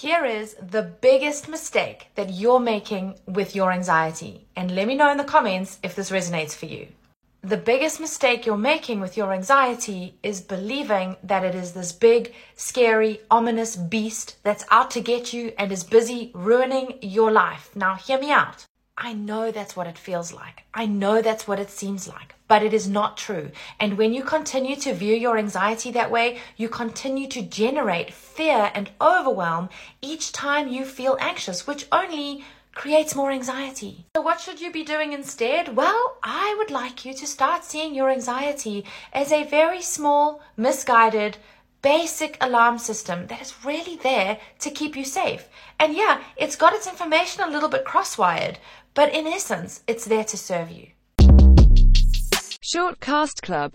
Here is the biggest mistake that you're making with your anxiety. And let me know in the comments if this resonates for you. The biggest mistake you're making with your anxiety is believing that it is this big, scary, ominous beast that's out to get you and is busy ruining your life. Now, hear me out. I know that's what it feels like. I know that's what it seems like, but it is not true. And when you continue to view your anxiety that way, you continue to generate fear and overwhelm each time you feel anxious, which only creates more anxiety. So, what should you be doing instead? Well, I would like you to start seeing your anxiety as a very small, misguided, basic alarm system that is really there to keep you safe. And yeah, it's got its information a little bit crosswired, but in essence, it's there to serve you. Shortcast Club